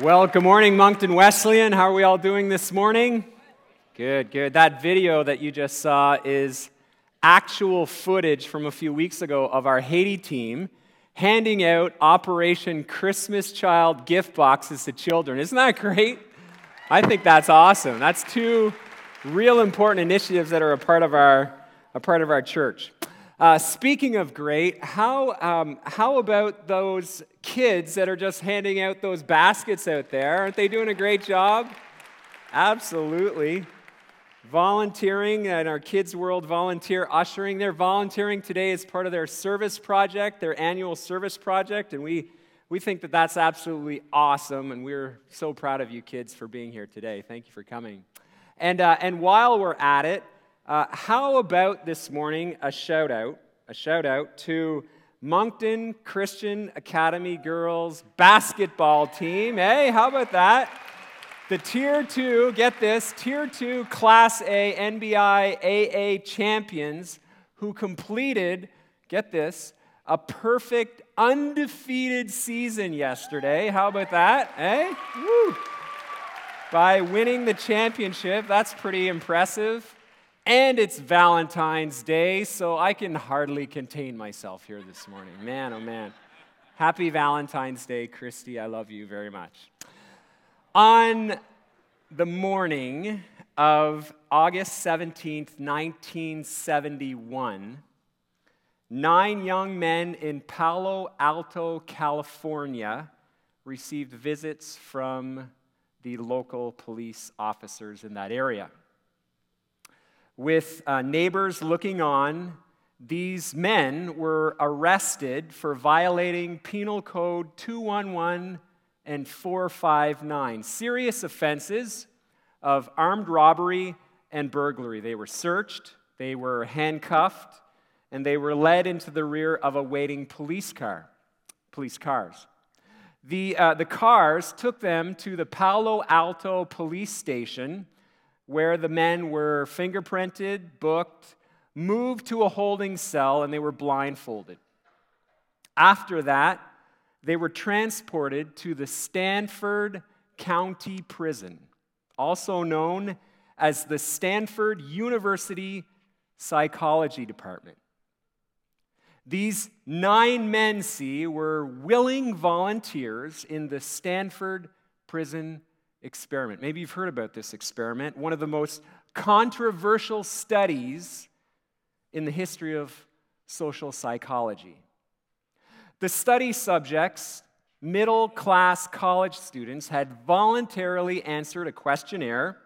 Well, good morning, Moncton Wesleyan. How are we all doing this morning? Good, good. That video that you just saw is actual footage from a few weeks ago of our Haiti team handing out Operation Christmas Child gift boxes to children. Isn't that great? I think that's awesome. That's two real important initiatives that are a part of our, a part of our church. Uh, speaking of great, how, um, how about those kids that are just handing out those baskets out there? Aren't they doing a great job? Absolutely. Volunteering and our Kids World Volunteer Ushering. They're volunteering today as part of their service project, their annual service project, and we, we think that that's absolutely awesome, and we're so proud of you kids for being here today. Thank you for coming. And, uh, and while we're at it, uh, how about this morning a shout out, a shout out to Moncton Christian Academy girls basketball team. Hey, how about that? The Tier 2, get this, Tier 2 Class A NBIAA champions who completed, get this, a perfect undefeated season yesterday. How about that? Eh? Woo. By winning the championship. That's pretty impressive. And it's Valentine's Day, so I can hardly contain myself here this morning. Man, oh man. Happy Valentine's Day, Christy. I love you very much. On the morning of August 17th, 1971, nine young men in Palo Alto, California received visits from the local police officers in that area with uh, neighbors looking on, these men were arrested for violating Penal Code 211 and 459, serious offenses of armed robbery and burglary. They were searched, they were handcuffed, and they were led into the rear of a waiting police car, police cars. The, uh, the cars took them to the Palo Alto police station where the men were fingerprinted, booked, moved to a holding cell, and they were blindfolded. After that, they were transported to the Stanford County Prison, also known as the Stanford University Psychology Department. These nine men, see, were willing volunteers in the Stanford Prison experiment. Maybe you've heard about this experiment, one of the most controversial studies in the history of social psychology. The study subjects, middle class college students, had voluntarily answered a questionnaire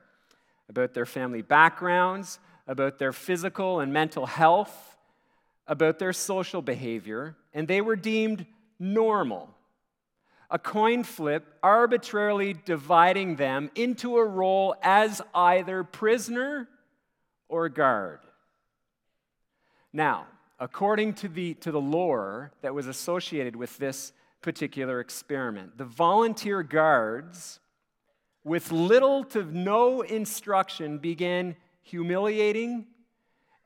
about their family backgrounds, about their physical and mental health, about their social behavior, and they were deemed normal a coin flip arbitrarily dividing them into a role as either prisoner or guard. Now, according to the, to the lore that was associated with this particular experiment, the volunteer guards, with little to no instruction, began humiliating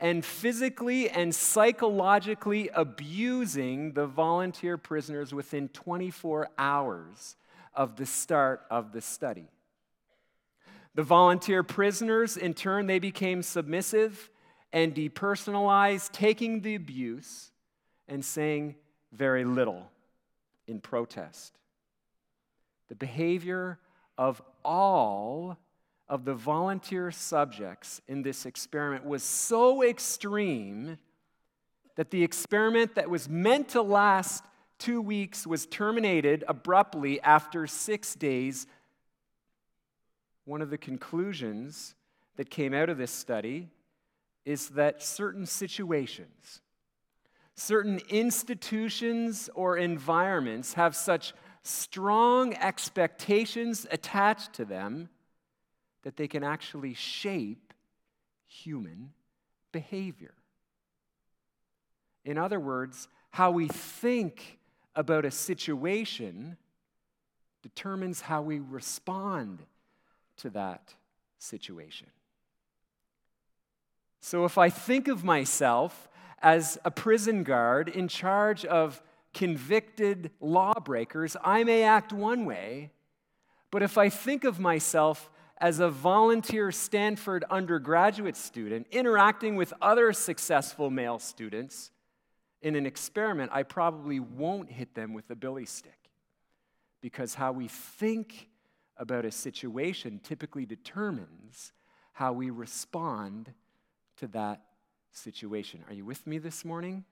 and physically and psychologically abusing the volunteer prisoners within 24 hours of the start of the study. The volunteer prisoners, in turn, they became submissive and depersonalized, taking the abuse and saying very little in protest. The behavior of all of the volunteer subjects in this experiment was so extreme that the experiment that was meant to last two weeks was terminated abruptly after six days. One of the conclusions that came out of this study is that certain situations, certain institutions or environments have such strong expectations attached to them that they can actually shape human behavior. In other words, how we think about a situation determines how we respond to that situation. So if I think of myself as a prison guard in charge of convicted lawbreakers, I may act one way But if I think of myself as a volunteer Stanford undergraduate student interacting with other successful male students in an experiment, I probably won't hit them with a billy stick. Because how we think about a situation typically determines how we respond to that situation. Are you with me this morning?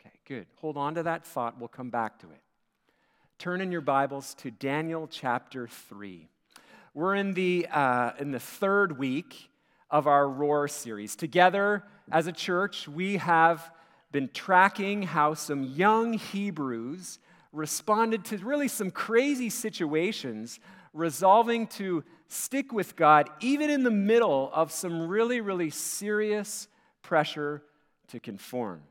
Okay, good. Hold on to that thought. We'll come back to it. Turn in your Bibles to Daniel chapter 3. We're in the, uh, in the third week of our Roar series. Together as a church, we have been tracking how some young Hebrews responded to really some crazy situations, resolving to stick with God even in the middle of some really, really serious pressure to conform.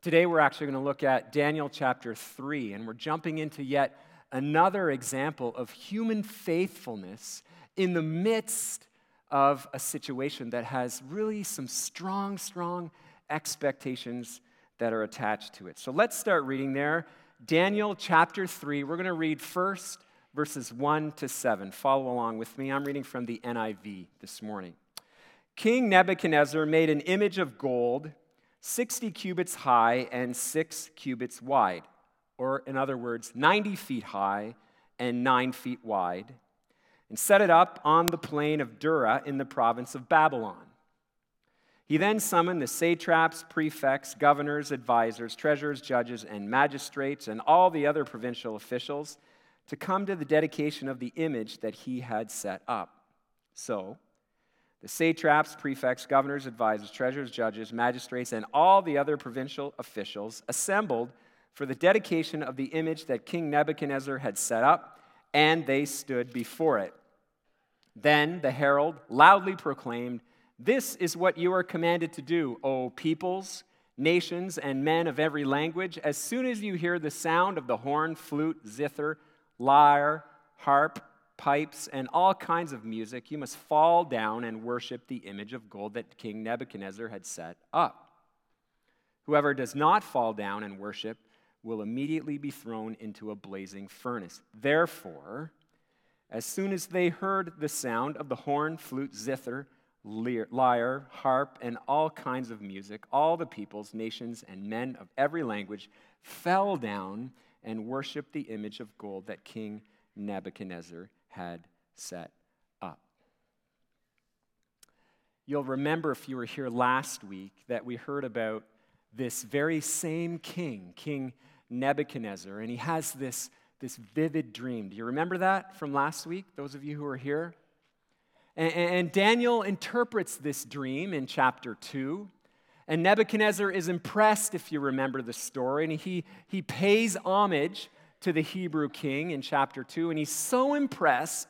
Today, we're actually going to look at Daniel chapter 3, and we're jumping into yet another example of human faithfulness in the midst of a situation that has really some strong, strong expectations that are attached to it. So let's start reading there. Daniel chapter 3. We're going to read first verses 1 to 7. Follow along with me. I'm reading from the NIV this morning. King Nebuchadnezzar made an image of gold 60 cubits high and 6 cubits wide, or in other words, 90 feet high and 9 feet wide, and set it up on the plain of Dura in the province of Babylon. He then summoned the satraps, prefects, governors, advisors, treasurers, judges, and magistrates, and all the other provincial officials to come to the dedication of the image that he had set up. So, the satraps, prefects, governors, advisors, treasurers, judges, magistrates, and all the other provincial officials assembled for the dedication of the image that King Nebuchadnezzar had set up, and they stood before it. Then the herald loudly proclaimed, This is what you are commanded to do, O peoples, nations, and men of every language, as soon as you hear the sound of the horn, flute, zither, lyre, harp, pipes, and all kinds of music, you must fall down and worship the image of gold that King Nebuchadnezzar had set up. Whoever does not fall down and worship will immediately be thrown into a blazing furnace. Therefore, as soon as they heard the sound of the horn, flute, zither, lyre, harp, and all kinds of music, all the peoples, nations, and men of every language fell down and worshiped the image of gold that King Nebuchadnezzar had set up. You'll remember if you were here last week that we heard about this very same king, King Nebuchadnezzar, and he has this, this vivid dream. Do you remember that from last week, those of you who are here? And, and Daniel interprets this dream in chapter 2. And Nebuchadnezzar is impressed, if you remember the story, and he, he pays homage to the Hebrew king in chapter 2, and he's so impressed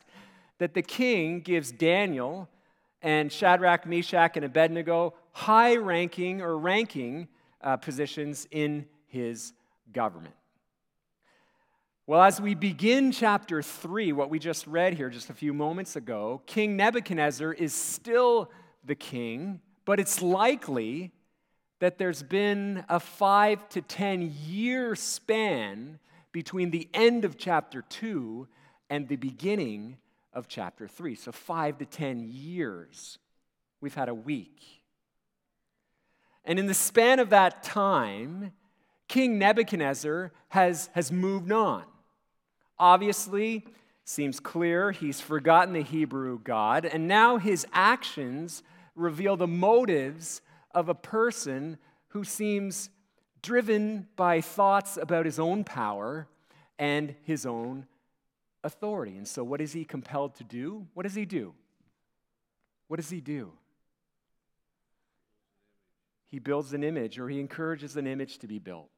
that the king gives Daniel and Shadrach, Meshach, and Abednego high ranking or ranking uh, positions in his government. Well, as we begin chapter 3, what we just read here just a few moments ago, King Nebuchadnezzar is still the king, but it's likely that there's been a five to 10 year span between the end of chapter 2 and the beginning of chapter 3. So, five to 10 years. We've had a week. And in the span of that time, King Nebuchadnezzar has, has moved on. Obviously, seems clear he's forgotten the Hebrew God, and now his actions reveal the motives of a person who seems driven by thoughts about his own power and his own authority. And so, what is he compelled to do? What does he do? What does he do? He builds an image, or he encourages an image to be built.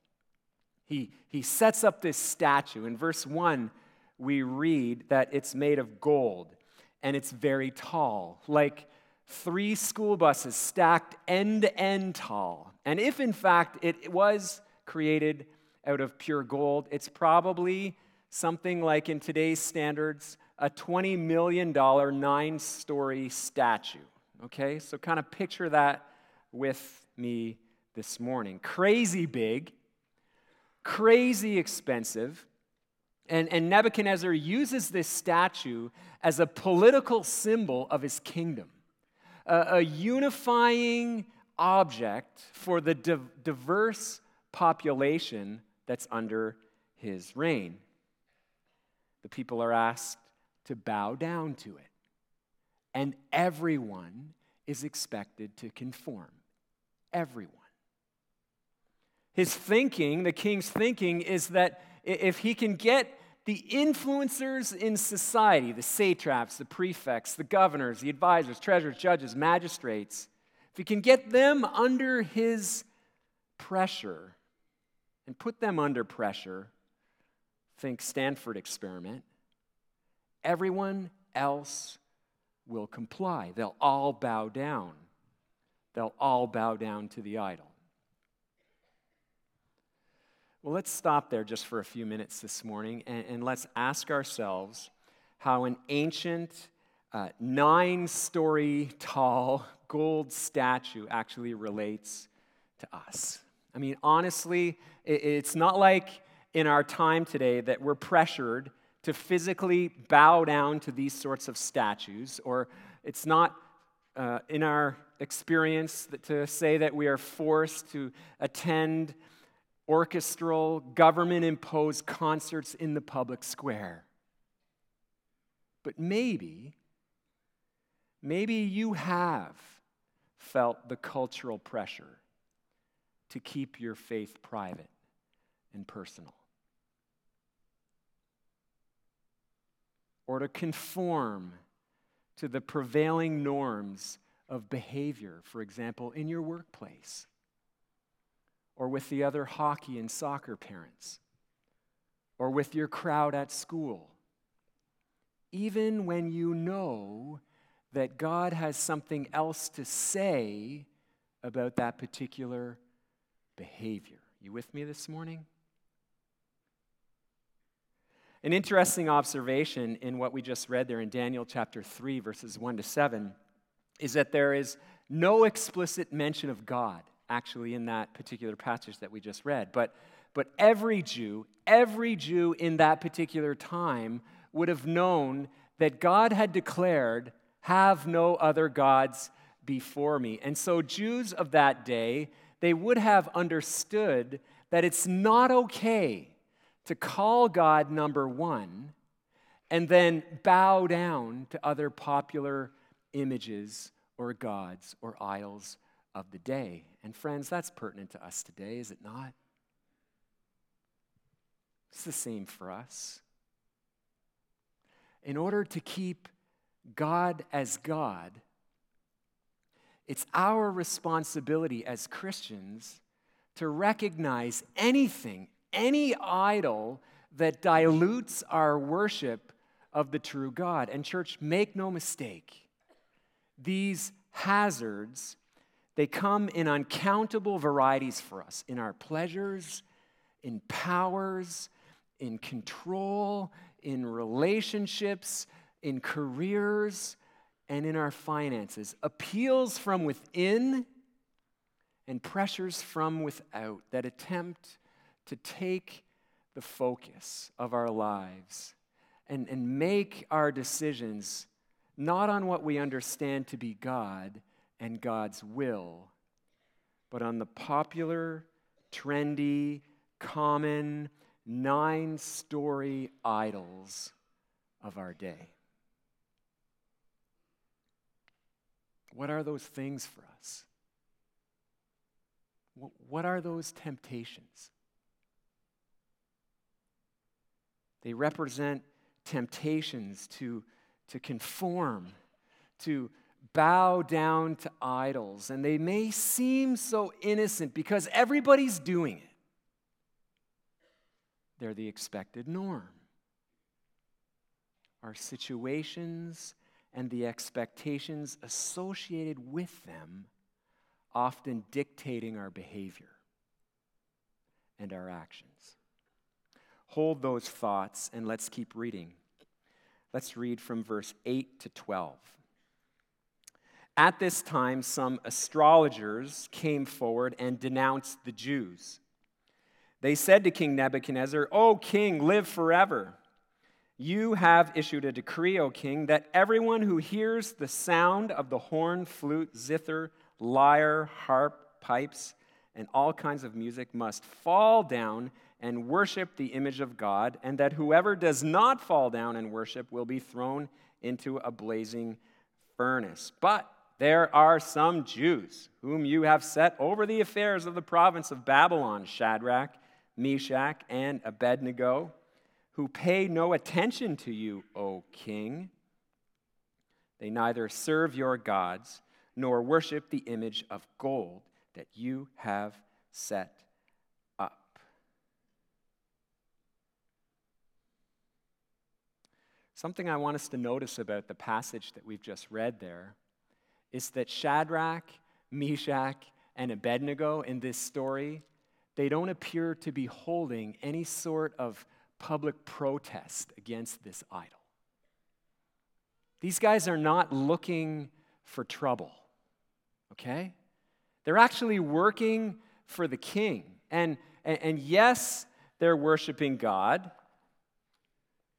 He, he sets up this statue. In verse 1, we read that it's made of gold and it's very tall, like three school buses stacked end to end tall. And if in fact it was created out of pure gold, it's probably something like, in today's standards, a $20 million nine story statue. Okay, so kind of picture that with me this morning. Crazy big, crazy expensive, And, and Nebuchadnezzar uses this statue as a political symbol of his kingdom, a, a unifying object for the diverse population that's under his reign. The people are asked to bow down to it, and everyone is expected to conform. Everyone. His thinking, the king's thinking, is that if he can get the influencers in society, the satraps, the prefects, the governors, the advisors, treasurers, judges, magistrates, if he can get them under his pressure and put them under pressure, think Stanford experiment, everyone else will comply. They'll all bow down. They'll all bow down to the idol. Well, let's stop there just for a few minutes this morning and, and let's ask ourselves how an ancient, uh, nine story tall gold statue actually relates to us. I mean, honestly, it, it's not like in our time today that we're pressured to physically bow down to these sorts of statues, or it's not uh, in our experience to say that we are forced to attend orchestral, government imposed concerts in the public square. But maybe, maybe you have felt the cultural pressure to keep your faith private and personal. Or to conform to the prevailing norms of behavior, for example, in your workplace or with the other hockey and soccer parents, or with your crowd at school, even when you know that God has something else to say about that particular behavior. You with me this morning? An interesting observation in what we just read there in Daniel chapter 3, verses 1 to 7, is that there is no explicit mention of God actually in that particular passage that we just read. But, but every Jew, every Jew in that particular time would have known that God had declared, Have no other gods before me. And so, Jews of that day, they would have understood that it's not okay to call God number one and then bow down to other popular images or gods or idols of the day. And friends, that's pertinent to us today, is it not? It's the same for us. In order to keep God as God, it's our responsibility as Christians to recognize anything, any idol that dilutes our worship of the true God. And, church, make no mistake, these hazards they come in uncountable varieties for us in our pleasures, in powers, in control, in relationships, in careers, and in our finances. Appeals from within and pressures from without that attempt to take the focus of our lives and, and make our decisions not on what we understand to be God and God's will, but on the popular, trendy, common, nine story idols of our day. What are those things for us? What are those temptations? They represent temptations to, to conform, to bow down to idols, and they may seem so innocent because everybody's doing it. They're the expected norm. Our situations and the expectations associated with them often dictating our behavior and our actions. Hold those thoughts and let's keep reading. Let's read from verse 8 to 12. At this time, some astrologers came forward and denounced the Jews. They said to King Nebuchadnezzar, O king, live forever. You have issued a decree, O king, that everyone who hears the sound of the horn, flute, zither, lyre, harp, pipes, and all kinds of music must fall down and worship the image of God, and that whoever does not fall down and worship will be thrown into a blazing furnace. But there are some Jews whom you have set over the affairs of the province of Babylon Shadrach, Meshach, and Abednego who pay no attention to you, O king. They neither serve your gods nor worship the image of gold that you have set up. Something I want us to notice about the passage that we've just read there is that Shadrach, Meshach, and Abednego in this story, they don't appear to be holding any sort of public protest against this idol. These guys are not looking for trouble, okay? They're actually working for the king. And, and, and, yes, they're worshiping God,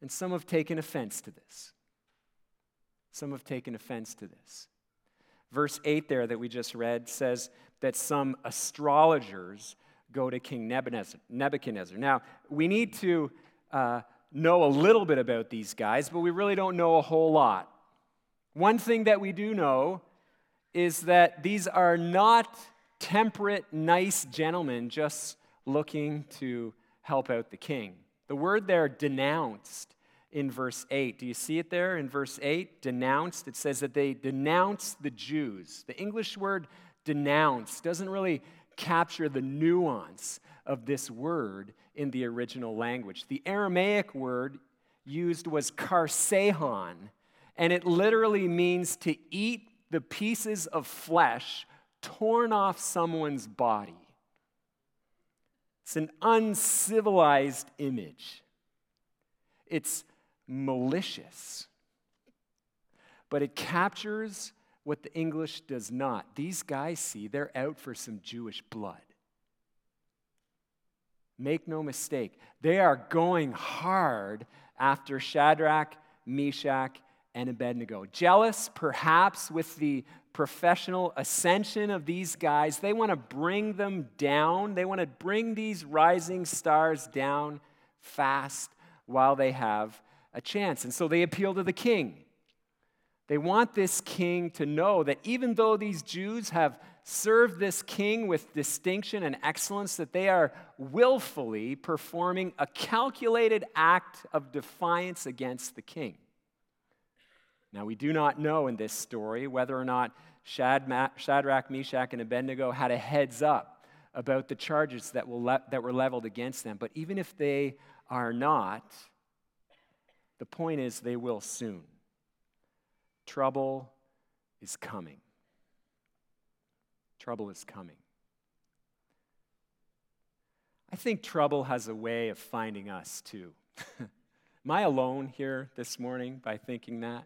and some have taken offense to this. Some have taken offense to this. Verse 8 there that we just read says that some astrologers go to King Nebuchadnezzar. Now, we need to uh, know a little bit about these guys, but we really don't know a whole lot. One thing that we do know is that these are not temperate, nice gentlemen just looking to help out the king. The word there, denounced, in verse 8. Do you see it there in verse 8? Denounced. It says that they denounced the Jews. The English word denounce doesn't really capture the nuance of this word in the original language. The Aramaic word used was karsehan, and it literally means to eat the pieces of flesh torn off someone's body. It's an uncivilized image. It's malicious, but it captures what the English does not. These guys see they're out for some Jewish blood. Make no mistake, they are going hard after Shadrach, Meshach, and Abednego. Jealous, perhaps, with the professional ascension of these guys. They want to bring them down. They want to bring these rising stars down fast while they have a chance. And so they appeal to the king. They want this king to know that even though these Jews have served this king with distinction and excellence, that they are willfully performing a calculated act of defiance against the king. Now, we do not know in this story whether or not Shadrach, Meshach, and Abednego had a heads up about the charges that, were leveled against them. But even if they are not, the point is they will soon. Trouble is coming. Trouble is coming. I think trouble has a way of finding us too. Am I alone here this morning by thinking that?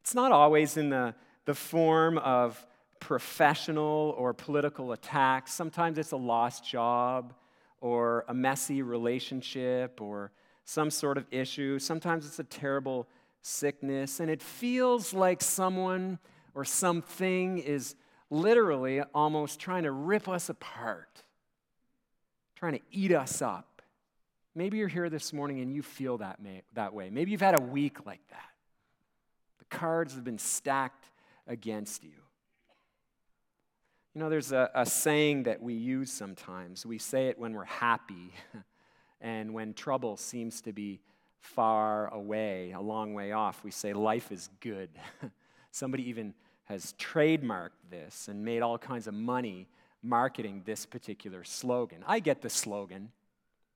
It's not always in the, the form of professional or political attacks. Sometimes it's a lost job or a messy relationship or some sort of issue. Sometimes it's a terrible sickness, and it feels like someone or something is literally almost trying to rip us apart, trying to eat us up. Maybe you're here this morning and you feel that, may, that way. Maybe you've had a week like that. The cards have been stacked against you. You know, there's a, a saying that we use sometimes. We say it when we're happy and when trouble seems to be far away, a long way off, we say life is good. Somebody even has trademarked this and made all kinds of money marketing this particular slogan. I get the slogan.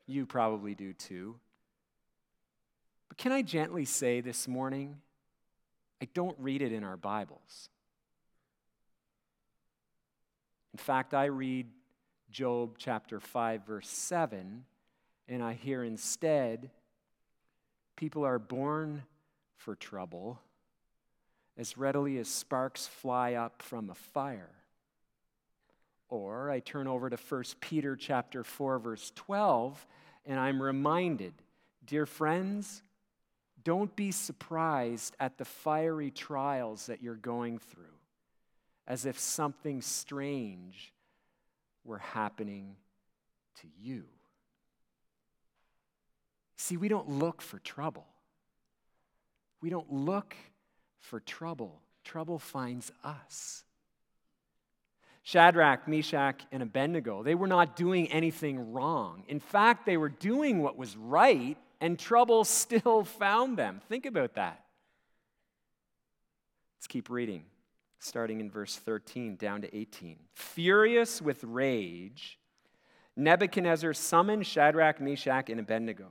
You probably do too. But can I gently say this morning, I don't read it in our Bibles. In fact, I read Job chapter 5, verse 7, and I hear instead, People are born for trouble as readily as sparks fly up from a fire. Or I turn over to 1 Peter chapter 4 verse 12 and I'm reminded Dear friends, don't be surprised at the fiery trials that you're going through, as if something strange were happening to you. See, we don't look for trouble. We don't look for trouble. Trouble finds us. Shadrach, Meshach, and Abednego, they were not doing anything wrong. In fact, they were doing what was right, and trouble still found them. Think about that. Let's keep reading, starting in verse 13 down to 18. Furious with rage, Nebuchadnezzar summoned Shadrach, Meshach, and Abednego.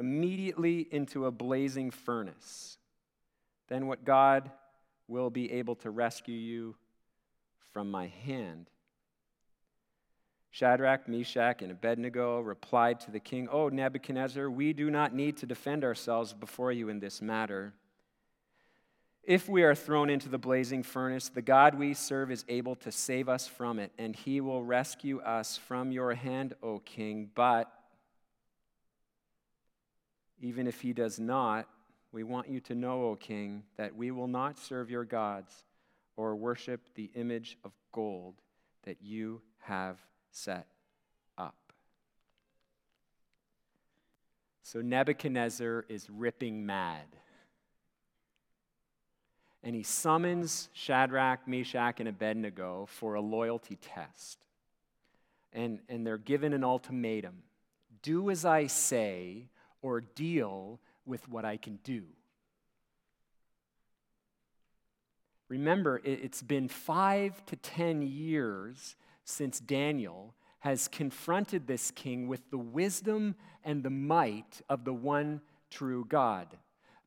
immediately into a blazing furnace. Then what God will be able to rescue you from my hand. Shadrach, Meshach, and Abednego replied to the king, O Nebuchadnezzar, we do not need to defend ourselves before you in this matter. If we are thrown into the blazing furnace, the God we serve is able to save us from it, and he will rescue us from your hand, O king. But even if he does not, we want you to know, O king, that we will not serve your gods or worship the image of gold that you have set up. So Nebuchadnezzar is ripping mad. And he summons Shadrach, Meshach, and Abednego for a loyalty test. And, and they're given an ultimatum do as I say, or deal with what I can do. Remember, it's been five to ten years since Daniel has confronted this king with the wisdom and the might of the one true God.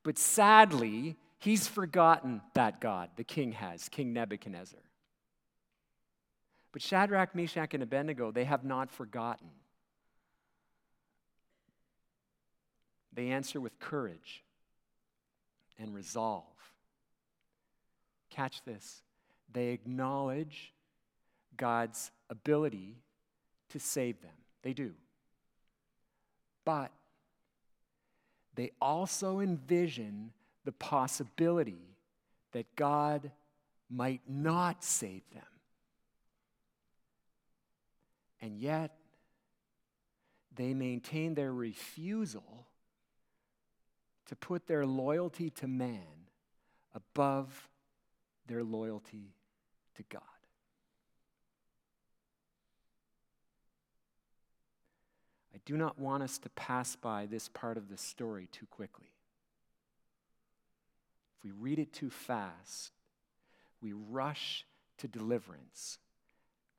But sadly, he's forgotten that God, the king has, King Nebuchadnezzar. But Shadrach, Meshach, and Abednego, they have not forgotten. They answer with courage and resolve. Catch this. They acknowledge God's ability to save them. They do. But they also envision the possibility that God might not save them. And yet, they maintain their refusal to put their loyalty to man above their loyalty to God. I do not want us to pass by this part of the story too quickly. If we read it too fast, we rush to deliverance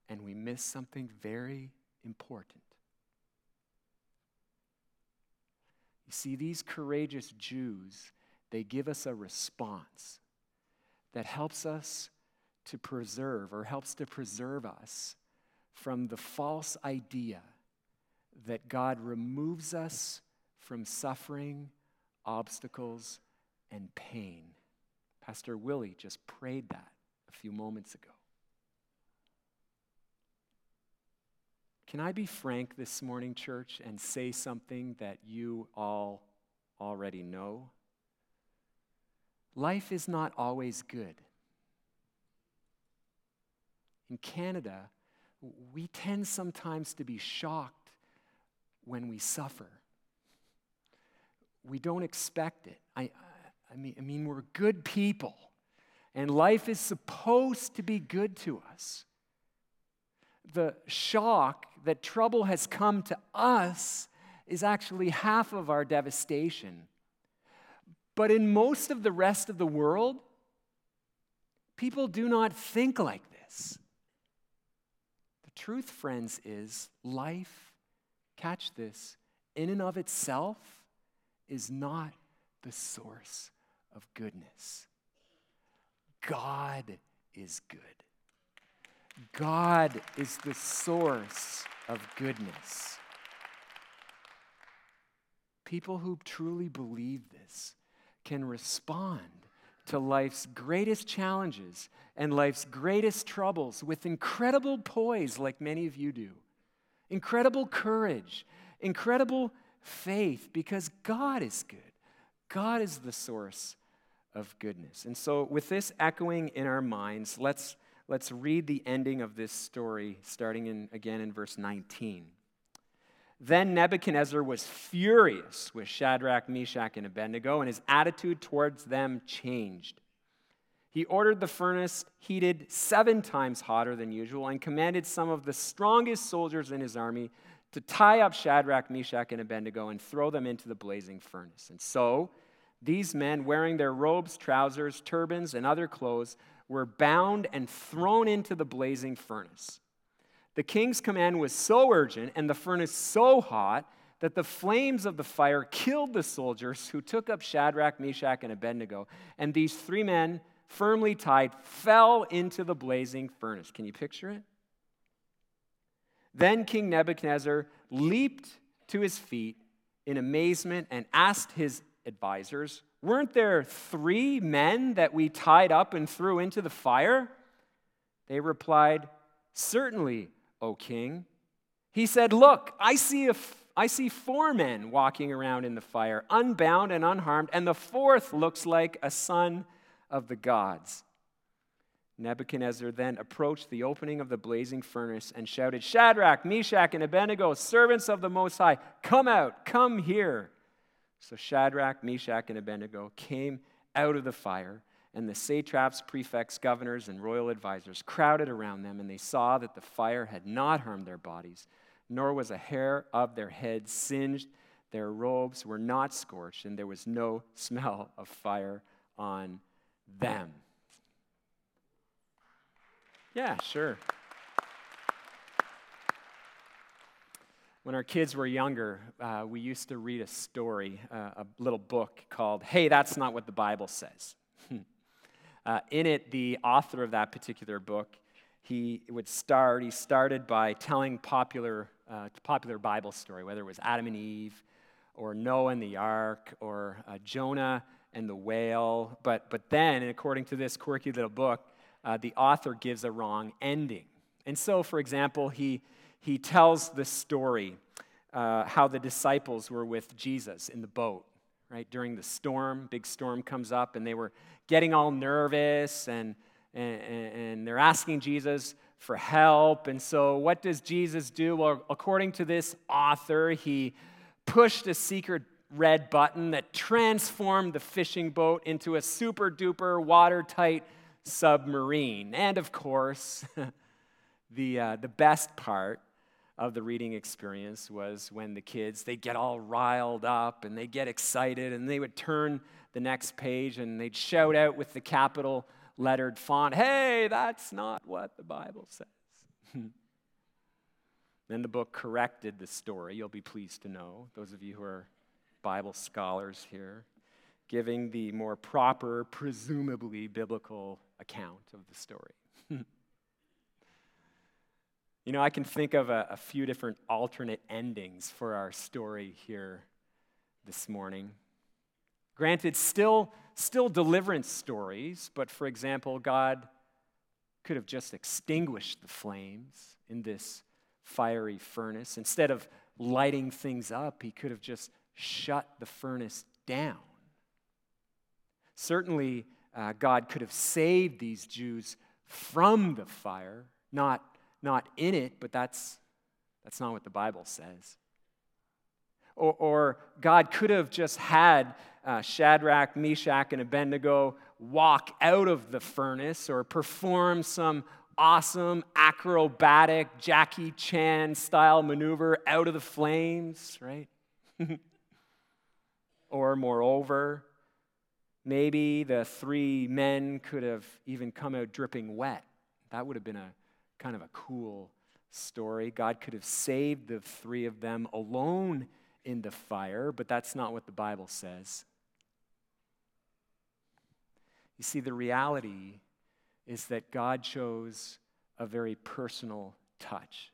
and we miss something very important. You see, these courageous Jews, they give us a response that helps us to preserve or helps to preserve us from the false idea that God removes us from suffering, obstacles, and pain. Pastor Willie just prayed that a few moments ago. Can I be frank this morning, church, and say something that you all already know? Life is not always good. In Canada, we tend sometimes to be shocked when we suffer. We don't expect it. I, I, mean, I mean, we're good people, and life is supposed to be good to us. The shock that trouble has come to us is actually half of our devastation. But in most of the rest of the world, people do not think like this. The truth, friends, is life, catch this, in and of itself, is not the source of goodness. God is good. God is the source of goodness. People who truly believe this can respond to life's greatest challenges and life's greatest troubles with incredible poise, like many of you do, incredible courage, incredible faith, because God is good. God is the source of goodness. And so, with this echoing in our minds, let's, let's read the ending of this story, starting in, again in verse 19. Then Nebuchadnezzar was furious with Shadrach, Meshach, and Abednego, and his attitude towards them changed. He ordered the furnace heated seven times hotter than usual and commanded some of the strongest soldiers in his army to tie up Shadrach, Meshach, and Abednego and throw them into the blazing furnace. And so these men, wearing their robes, trousers, turbans, and other clothes, were bound and thrown into the blazing furnace. The king's command was so urgent and the furnace so hot that the flames of the fire killed the soldiers who took up Shadrach, Meshach, and Abednego. And these three men, firmly tied, fell into the blazing furnace. Can you picture it? Then King Nebuchadnezzar leaped to his feet in amazement and asked his advisors, Weren't there three men that we tied up and threw into the fire? They replied, Certainly, O king. He said, Look, I see, a, I see four men walking around in the fire, unbound and unharmed, and the fourth looks like a son of the gods. Nebuchadnezzar then approached the opening of the blazing furnace and shouted, Shadrach, Meshach, and Abednego, servants of the Most High, come out, come here. So Shadrach, Meshach, and Abednego came out of the fire, and the satraps, prefects, governors, and royal advisers crowded around them, and they saw that the fire had not harmed their bodies, nor was a hair of their heads singed. Their robes were not scorched, and there was no smell of fire on them. Yeah, sure. When our kids were younger, uh, we used to read a story, uh, a little book called Hey, That's Not What the Bible Says. uh, in it, the author of that particular book, he would start, he started by telling popular, uh, popular Bible story, whether it was Adam and Eve, or Noah and the ark, or uh, Jonah and the whale. But, but then, according to this quirky little book, uh, the author gives a wrong ending. And so, for example, he he tells the story uh, how the disciples were with Jesus in the boat, right? During the storm, big storm comes up, and they were getting all nervous and, and, and they're asking Jesus for help. And so, what does Jesus do? Well, according to this author, he pushed a secret red button that transformed the fishing boat into a super duper watertight submarine. And of course, the, uh, the best part of the reading experience was when the kids they get all riled up and they get excited and they would turn the next page and they'd shout out with the capital lettered font hey that's not what the bible says. Then the book corrected the story. You'll be pleased to know those of you who are bible scholars here giving the more proper presumably biblical account of the story You know, I can think of a, a, few different alternate endings for our story here this morning. Granted, still, still deliverance stories, but for example, God could have just extinguished the flames in this fiery furnace. Instead of lighting things up, he could have just shut the furnace down. Certainly, uh, God could have saved these Jews from the fire, not not in it, but that's, that's not what the Bible says. Or, or God could have just had uh, Shadrach, Meshach, and Abednego walk out of the furnace or perform some awesome acrobatic Jackie Chan style maneuver out of the flames, right? or moreover, maybe the three men could have even come out dripping wet. That would have been a kind of a cool story. God could have saved the three of them alone in the fire, but that's not what the Bible says. You see, the reality is that God chose a very personal touch.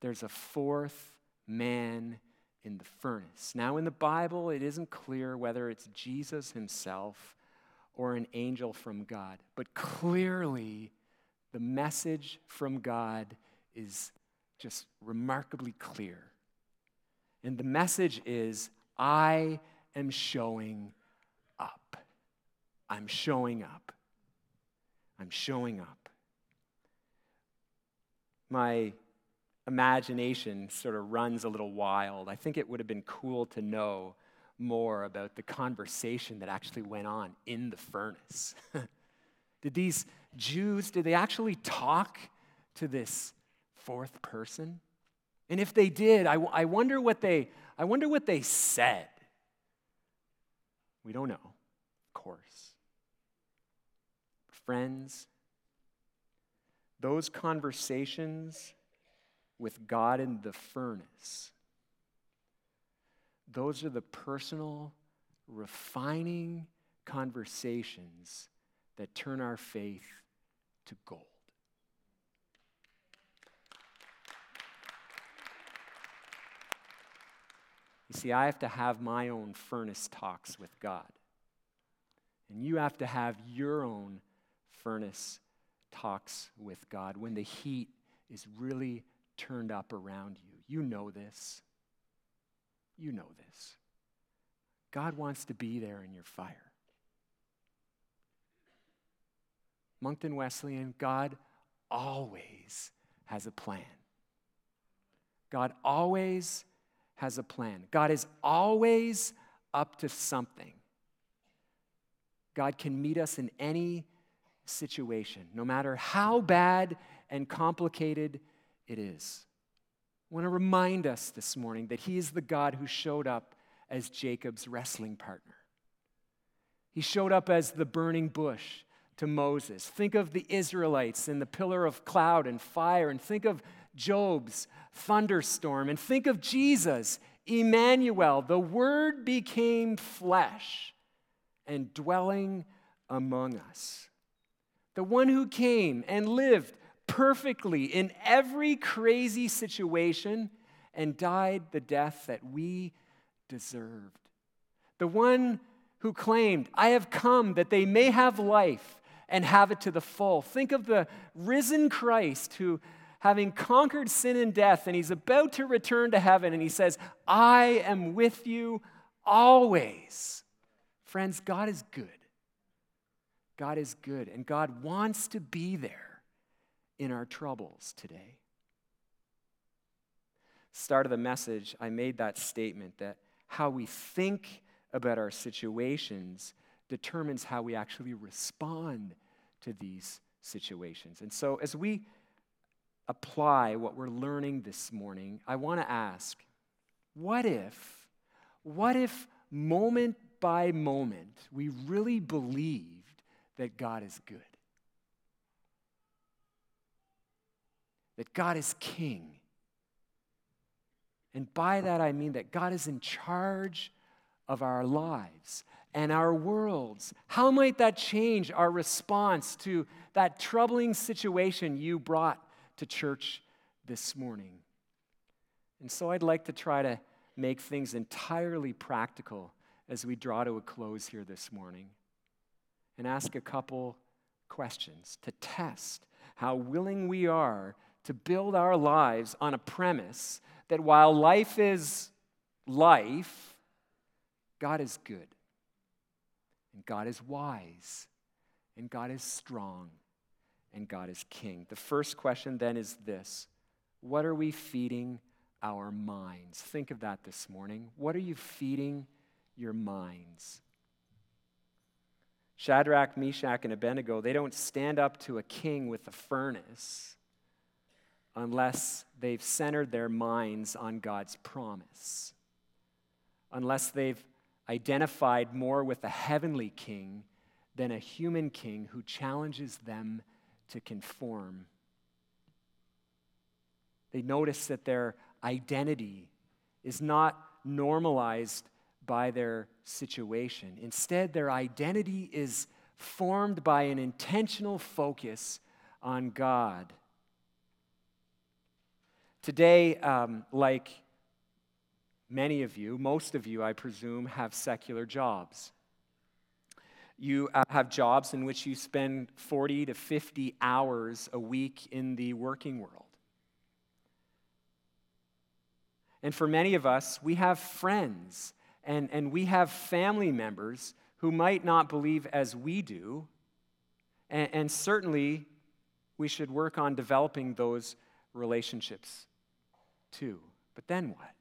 There's a fourth man in the furnace. Now, in the Bible, it isn't clear whether it's Jesus himself or an angel from God, but clearly the message from God is just remarkably clear. And the message is I am showing up. I'm showing up. I'm showing up. My imagination sort of runs a little wild. I think it would have been cool to know more about the conversation that actually went on in the furnace. did these Jews, did they actually talk to this fourth person? And if they did, I, I, wonder what they, I wonder what they said. We don't know, of course. Friends, those conversations with God in the furnace, those are the personal, refining conversations that turn our faith to gold. You see, I have to have my own furnace talks with God. And you have to have your own furnace talks with God when the heat is really turned up around you. You know this. You know this. God wants to be there in your fire. Moncton Wesleyan, God always has a plan. God always has a plan. God is always up to something. God can meet us in any situation, no matter how bad and complicated it is. I want to remind us this morning that He is the God who showed up as Jacob's wrestling partner. He showed up as the burning bush to Moses. Think of the Israelites in the pillar of cloud and fire, and think of Job's thunderstorm, and think of Jesus, Emmanuel. The Word became flesh and dwelling among us. The one who came and lived perfectly in every crazy situation and died the death that we deserved. The one who claimed, I have come that they may have life and have it to the full. Think of the risen Christ who, having conquered sin and death, and he's about to return to heaven, and he says, I am with you always. Friends, God is good. God is good, and God wants to be there in our troubles today. Start of the message, I made that statement that how we think about our situations determines how we actually respond to these situations. And so, as we apply what we're learning this morning, I want to ask what if, what if moment by moment we really believed that God is good? That God is king. And by that I mean that God is in charge of our lives and our worlds. How might that change our response to that troubling situation you brought to church this morning? And so I'd like to try to make things entirely practical as we draw to a close here this morning and ask a couple questions to test how willing we are to build our lives on a premise that while life is life, God is good, and God is wise, and God is strong, and God is king. The first question then is this What are we feeding our minds? Think of that this morning. What are you feeding your minds? Shadrach, Meshach, and Abednego, they don't stand up to a king with a furnace unless they've centered their minds on God's promise, unless they've identified more with a heavenly king than a human king who challenges them to conform. They notice that their identity is not normalized by their situation. Instead, their identity is formed by an intentional focus on God. Today, um, like many of you, most of you, I presume, have secular jobs. You uh, have jobs in which you spend 40 to 50 hours a week in the working world. And for many of us, we have friends and, and we have family members who might not believe as we do. And, and certainly, we should work on developing those relationships too. But then what?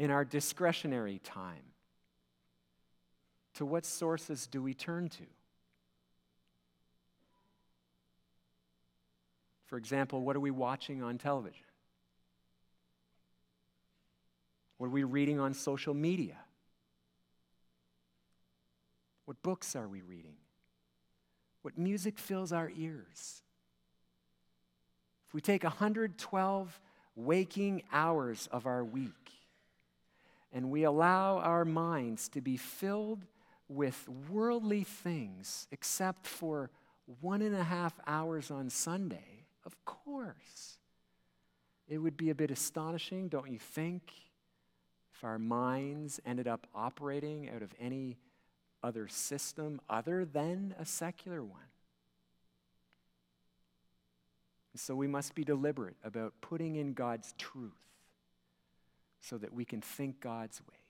In our discretionary time, to what sources do we turn to? For example, what are we watching on television? What are we reading on social media? What books are we reading? What music fills our ears? If we take 112 waking hours of our week and we allow our minds to be filled with worldly things except for one and a half hours on Sunday, of course, it would be a bit astonishing, don't you think, if our minds ended up operating out of any other system other than a secular one. So we must be deliberate about putting in God's truth so that we can think God's ways.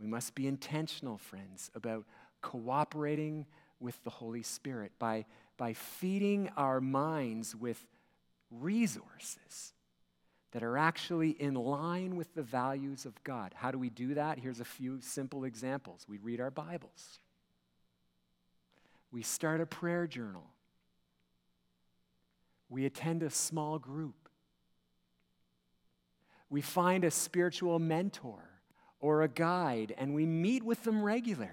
We must be intentional, friends, about cooperating with the Holy Spirit by, by feeding our minds with resources that are actually in line with the values of God. How do we do that? Here's a few simple examples. We read our Bibles, we start a prayer journal, we attend a small group. We find a spiritual mentor or a guide and we meet with them regularly.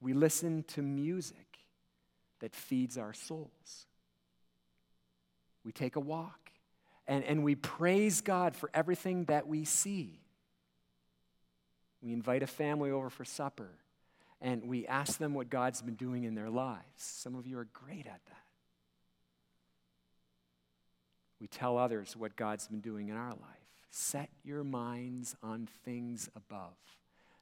We listen to music that feeds our souls. We take a walk and, and we praise God for everything that we see. We invite a family over for supper and we ask them what God's been doing in their lives. Some of you are great at that. We tell others what God's been doing in our life. Set your minds on things above,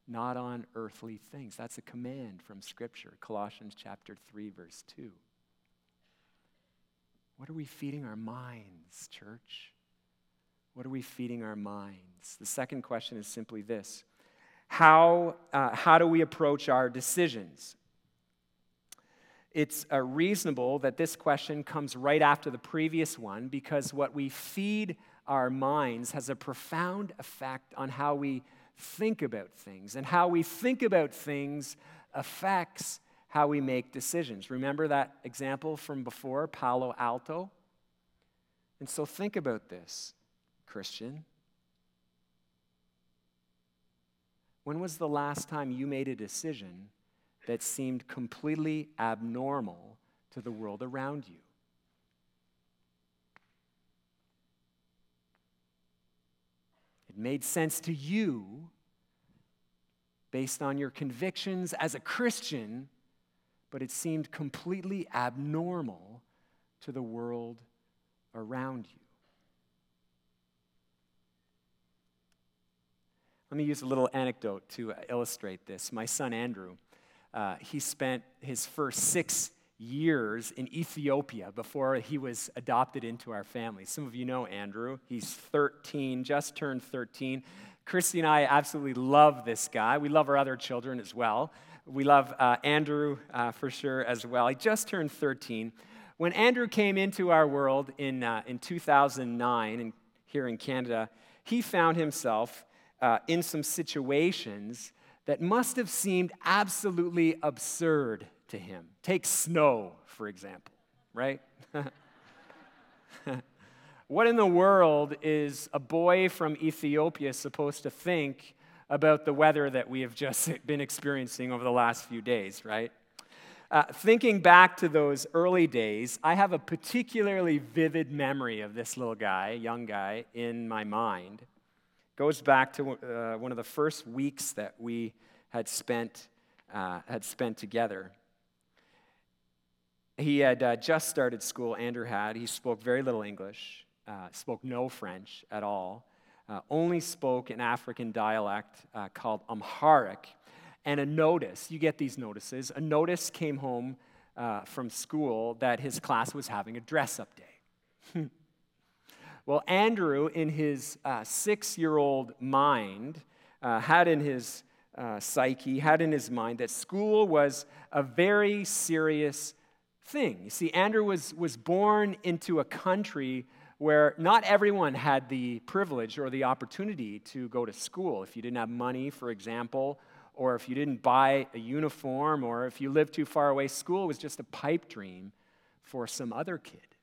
not on earthly things. That's a command from Scripture, Colossians chapter 3, verse 2. What are we feeding our minds, church? What are we feeding our minds? The second question is simply this how, uh, how do we approach our decisions? It's uh, reasonable that this question comes right after the previous one because what we feed our minds has a profound effect on how we think about things. And how we think about things affects how we make decisions. Remember that example from before, Palo Alto? And so think about this, Christian. When was the last time you made a decision that seemed completely abnormal to the world around you? It made sense to you based on your convictions as a Christian, but it seemed completely abnormal to the world around you. Let me use a little anecdote to illustrate this. My son Andrew, uh, he spent his first six years in Ethiopia before he was adopted into our family. Some of you know Andrew. He's 13, just turned 13. Christy and I absolutely love this guy. We love our other children as well. We love uh, Andrew uh, for sure as well. He just turned 13. When Andrew came into our world in, uh, in 2009 and here in Canada, he found himself uh, in some situations that must have seemed absolutely absurd to him. Take snow, for example, right? what in the world is a boy from Ethiopia supposed to think about the weather that we have just been experiencing over the last few days, right? uh, thinking back to those early days, I have a particularly vivid memory of this little guy, young guy, in my mind. Goes back to uh, one of the first weeks that we had spent, uh, had spent together. He had uh, just started school, Andrew had. He spoke very little English, uh, spoke no French at all, uh, only spoke an African dialect uh, called Amharic. And a notice, you get these notices, a notice came home from school that his class was having a dress up day. well, Andrew, in his uh, six year old mind, had in his psyche, had in his mind that school was a very serious thing. You see, Andrew was, was born into a country where not everyone had the privilege or the opportunity to go to school. If you didn't have money, for example, or if you didn't buy a uniform, or if you lived too far away, school was just a pipe dream for some other kid.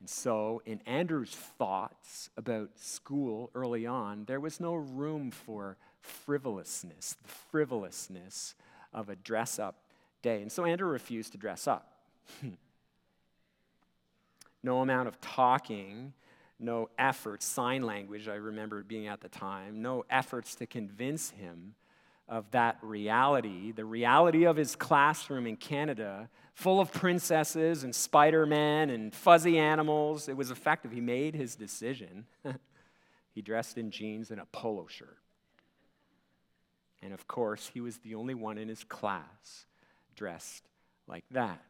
And so, in Andrew's thoughts about school early on, there was no room for frivolousness, the frivolousness of a dress up day. And so Andrew refused to dress up. no amount of talking, no efforts, sign language, I remember being at the time, no efforts to convince him of that reality, the reality of his classroom in Canada, full of princesses and Spider Man and fuzzy animals. It was effective. He made his decision. he dressed in jeans and a polo shirt. And of course, he was the only one in his class dressed like that.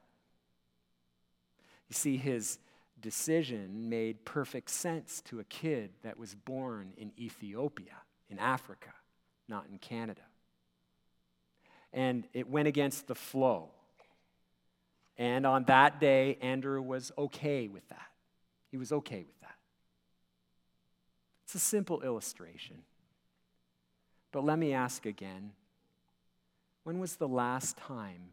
You see, his decision made perfect sense to a kid that was born in Ethiopia, in Africa, not in Canada. And it went against the flow. And on that day, Andrew was okay with that. He was okay with that. It's a simple illustration. But let me ask again when was the last time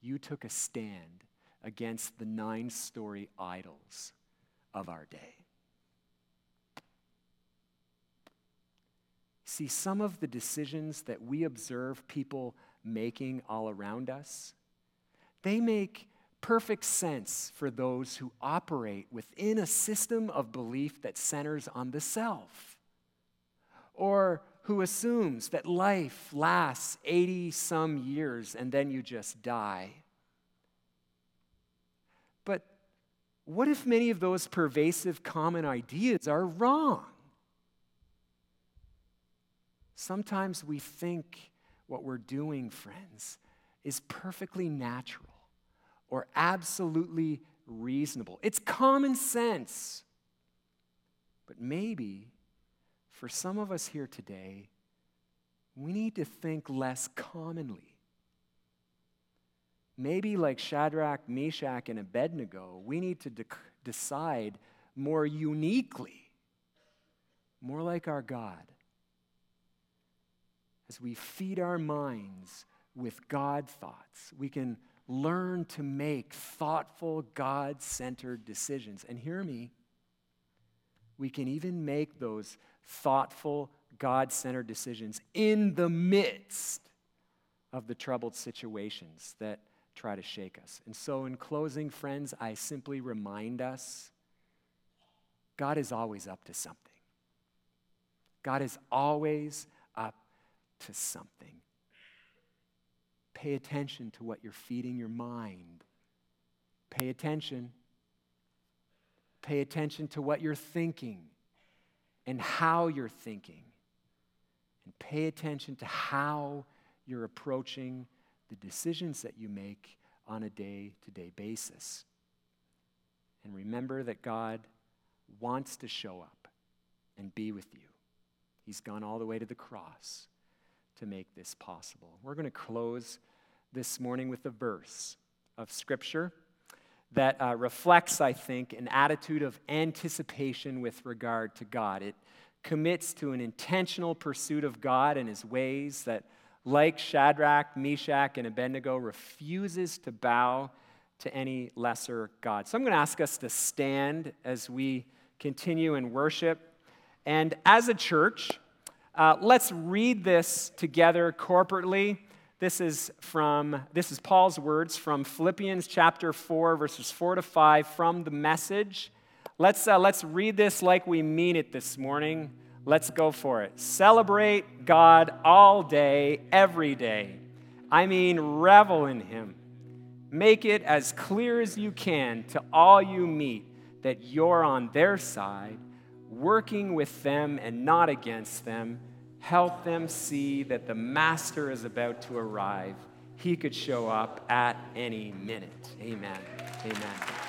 you took a stand against the nine story idols of our day. See, some of the decisions that we observe people making all around us, they make perfect sense for those who operate within a system of belief that centers on the self. Or who assumes that life lasts 80 some years and then you just die. But what if many of those pervasive common ideas are wrong? Sometimes we think what we're doing, friends, is perfectly natural or absolutely reasonable. It's common sense. But maybe for some of us here today, we need to think less commonly. Maybe, like Shadrach, Meshach, and Abednego, we need to de- decide more uniquely, more like our God, as we feed our minds with God thoughts. We can learn to make thoughtful, God centered decisions. And hear me, we can even make those thoughtful, God centered decisions in the midst of the troubled situations that try to shake us. And so, in closing, friends, I simply remind us God is always up to something. God is always to something. Pay attention to what you're feeding your mind. Pay attention. Pay attention to what you're thinking and how you're thinking. And pay attention to how you're approaching the decisions that you make on a day to day basis. And remember that God wants to show up and be with you. He's gone all the way to the cross to make this possible. We're going to close this morning with a verse of Scripture that uh, reflects, I think, an attitude of anticipation with regard to God. It commits to an intentional pursuit of God and his ways that, like Shadrach, Meshach, and Abednego, refuses to bow to any lesser God. So I'm going to ask us to stand as we continue in worship. And as a church, uh, let's read this together corporately This is from this is Paul's words from Philippians chapter 4 verses 4 to 5 from the message. Let's uh, let's read this like we mean it this morning. Let's go for it. Celebrate God all day, every day. I mean revel in him. Make it as clear as you can to all you meet that you're on their side, working with them and not against them help them see that the master is about to arrive. He could show up at any minute. Amen. Amen.